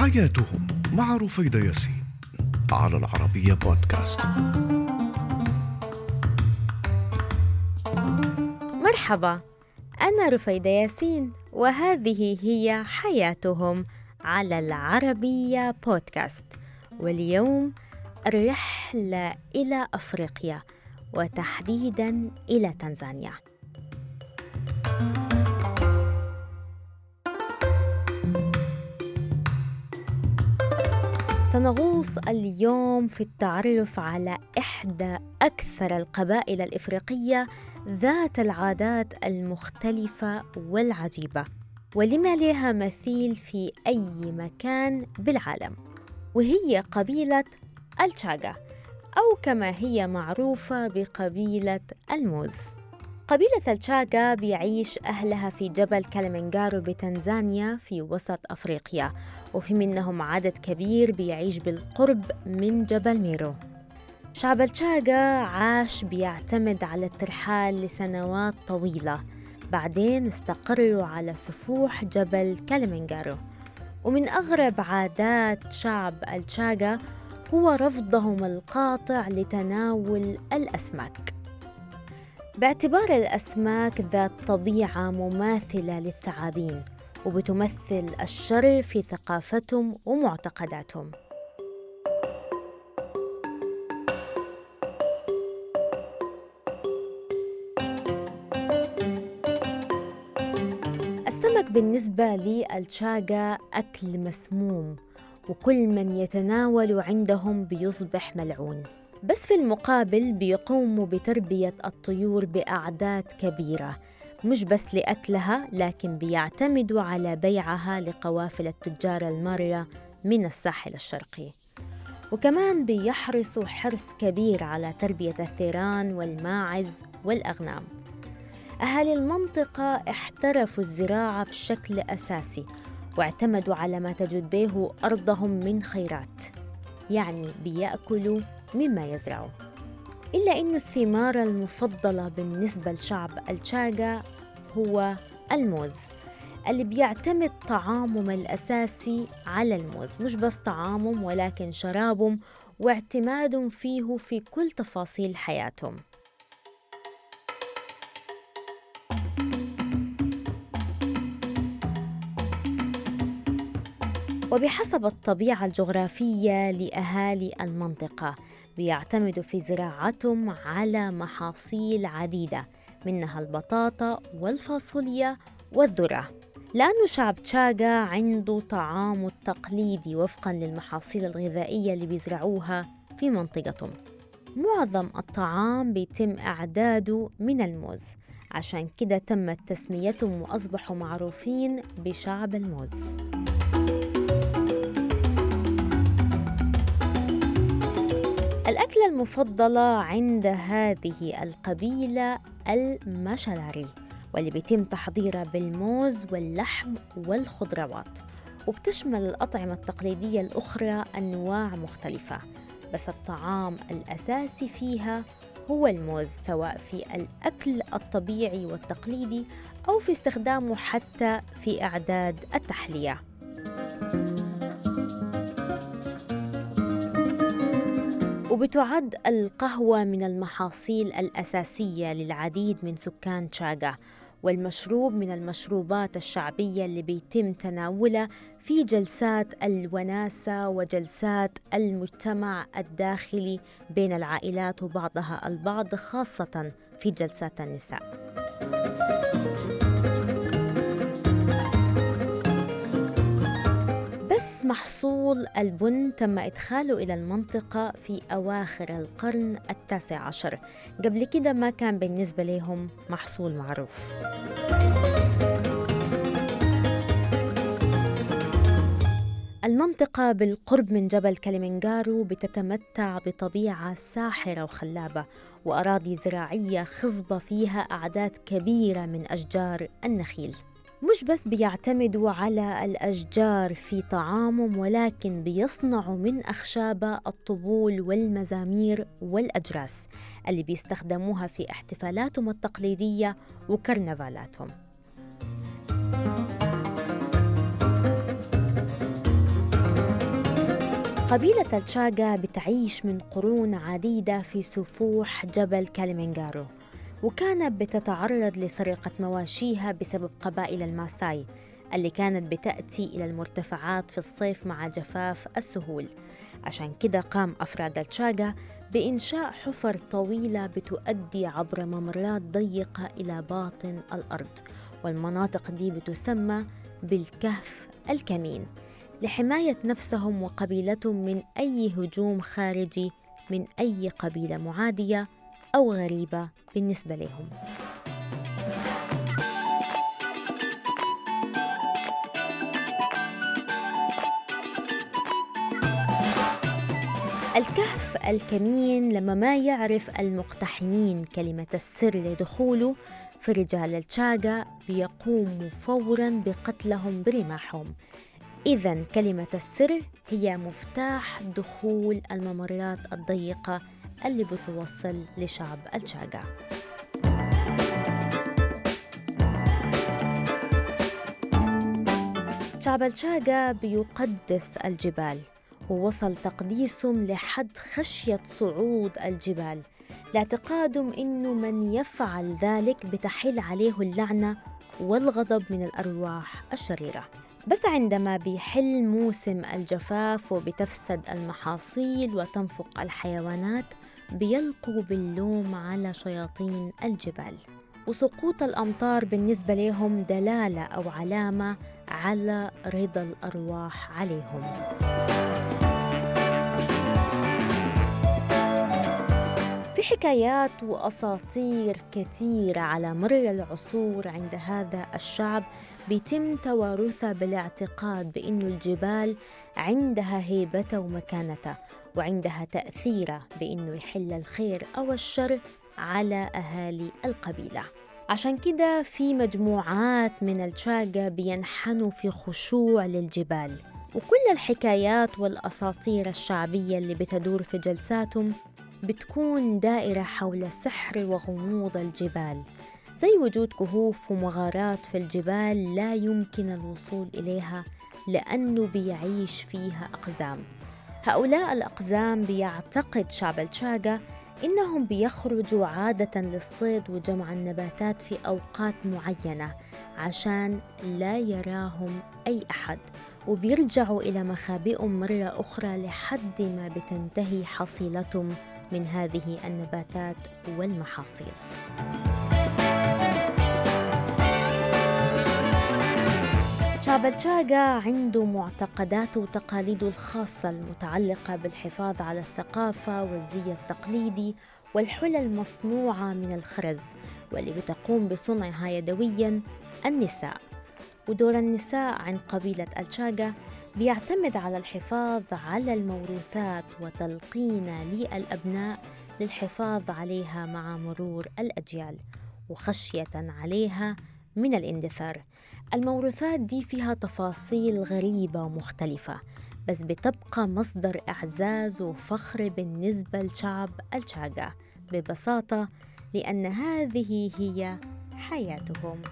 حياتهم مع رفيدة ياسين على العربية بودكاست. مرحبا أنا رفيدة ياسين وهذه هي حياتهم على العربية بودكاست. واليوم الرحلة إلى أفريقيا وتحديدا إلى تنزانيا. سنغوص اليوم في التعرف على إحدى أكثر القبائل الإفريقية ذات العادات المختلفة والعجيبة. ولما لها مثيل في أي مكان بالعالم؟ وهي قبيلة الشاغا أو كما هي معروفة بقبيلة الموز. قبيلة الشاغا بيعيش أهلها في جبل كلمنجارو بتنزانيا في وسط أفريقيا. وفي منهم عدد كبير بيعيش بالقرب من جبل ميرو. شعب الشاغا عاش بيعتمد على الترحال لسنوات طويلة. بعدين استقروا على سفوح جبل كلمنجارو ومن أغرب عادات شعب الشاغا هو رفضهم القاطع لتناول الأسماك. باعتبار الأسماك ذات طبيعة مماثلة للثعابين وبتمثل الشر في ثقافتهم ومعتقداتهم. السمك بالنسبة للشاقة أكل مسموم وكل من يتناول عندهم بيصبح ملعون. بس في المقابل بيقوموا بتربية الطيور بأعداد كبيرة مش بس لأكلها لكن بيعتمدوا على بيعها لقوافل التجار المارة من الساحل الشرقي. وكمان بيحرصوا حرص كبير على تربية الثيران والماعز والأغنام. أهالي المنطقة احترفوا الزراعة بشكل أساسي واعتمدوا على ما تجد به أرضهم من خيرات يعني بيأكلوا مما يزرعوا. إلا أن الثمار المفضلة بالنسبة لشعب الشاغا هو الموز اللي بيعتمد طعامهم الأساسي على الموز مش بس طعامهم ولكن شرابهم واعتمادهم فيه في كل تفاصيل حياتهم. وبحسب الطبيعة الجغرافية لأهالي المنطقة بيعتمدوا في زراعتهم على محاصيل عديدة منها البطاطا والفاصوليا والذرة. لأنه شعب تشاغا عنده طعامه التقليدي وفقا للمحاصيل الغذائية اللي بيزرعوها في منطقتهم. معظم الطعام بيتم إعداده من الموز. عشان كده تمت تسميتهم وأصبحوا معروفين بشعب الموز. الأكلة المفضلة عند هذه القبيلة المشلاري واللي بيتم تحضيرها بالموز واللحم والخضروات. وبتشمل الأطعمة التقليدية الأخرى أنواع مختلفة بس الطعام الأساسي فيها هو الموز سواء في الأكل الطبيعي والتقليدي أو في استخدامه حتى في إعداد التحلية. وبتعد القهوة من المحاصيل الأساسية للعديد من سكان تشاغا والمشروب من المشروبات الشعبية اللي بيتم تناولها في جلسات الوناسة وجلسات المجتمع الداخلي بين العائلات وبعضها البعض خاصة في جلسات النساء. محصول البن تم إدخاله إلى المنطقة في أواخر القرن التاسع عشر. قبل كده ما كان بالنسبة لهم محصول معروف. المنطقة بالقرب من جبل كليمنجارو بتتمتع بطبيعة ساحرة وخلابة وأراضي زراعية خصبة فيها أعداد كبيرة من أشجار النخيل. مش بس بيعتمدوا على الأشجار في طعامهم ولكن بيصنعوا من أخشابها الطبول والمزامير والأجراس اللي بيستخدموها في احتفالاتهم التقليدية وكرنفالاتهم. قبيلة الشاغا بتعيش من قرون عديدة في سفوح جبل كاليمنجارو وكانت بتتعرض لسرقة مواشيها بسبب قبائل الماساي اللي كانت بتأتي إلى المرتفعات في الصيف مع جفاف السهول. عشان كده قام أفراد الشاغا بإنشاء حفر طويلة بتؤدي عبر ممرات ضيقة إلى باطن الأرض والمناطق دي بتسمى بالكهف الكمين لحماية نفسهم وقبيلتهم من أي هجوم خارجي من أي قبيلة معادية أو غريبة بالنسبة لهم. الكهف الكمين لما ما يعرف المقتحمين كلمة السر لدخوله في رجال الشاقة بيقوموا فورا بقتلهم برماحهم إذا كلمة السر هي مفتاح دخول الممرات الضيقة اللي بتوصل لشعب الشاقة شعب الشاقة بيقدس الجبال ووصل تقديسهم لحد خشية صعود الجبال. لاعتقادهم إنه من يفعل ذلك بتحل عليه اللعنة والغضب من الأرواح الشريرة. بس عندما بيحل موسم الجفاف وبتفسد المحاصيل وتنفق الحيوانات بيلقوا باللوم على شياطين الجبال وسقوط الأمطار بالنسبة لهم دلالة أو علامة على رضا الأرواح عليهم. في حكايات وأساطير كثيرة على مر العصور عند هذا الشعب بيتم توارثها بالاعتقاد بأن الجبال عندها هيبتها ومكانتها وعندها تأثيرها بأنه يحل الخير أو الشر على أهالي القبيلة. عشان كده في مجموعات من الشاقة بينحنوا في خشوع للجبال وكل الحكايات والأساطير الشعبية اللي بتدور في جلساتهم بتكون دائرة حول سحر وغموض الجبال. زي وجود كهوف ومغارات في الجبال لا يمكن الوصول إليها لأنه بيعيش فيها أقزام هؤلاء الأقزام بيعتقد شعب الشاقة إنهم بيخرجوا عادة للصيد وجمع النباتات في أوقات معينة عشان لا يراهم أي أحد وبيرجعوا إلى مخابئهم مرة أخرى لحد ما بتنتهي حصيلتهم من هذه النباتات والمحاصيل. الشاقة عنده معتقداته وتقاليده الخاصة المتعلقة بالحفاظ على الثقافة والزي التقليدي والحلى المصنوعة من الخرز واللي بتقوم بصنعها يدويا النساء. ودور النساء عند قبيلة الشاقة بيعتمد على الحفاظ على الموروثات وتلقين للأبناء للحفاظ عليها مع مرور الأجيال وخشية عليها من الاندثار. الموروثات دي فيها تفاصيل غريبة ومختلفة بس بتبقى مصدر إعزاز وفخر بالنسبة لشعب الشاقة ببساطة لأن هذه هي حياتهم.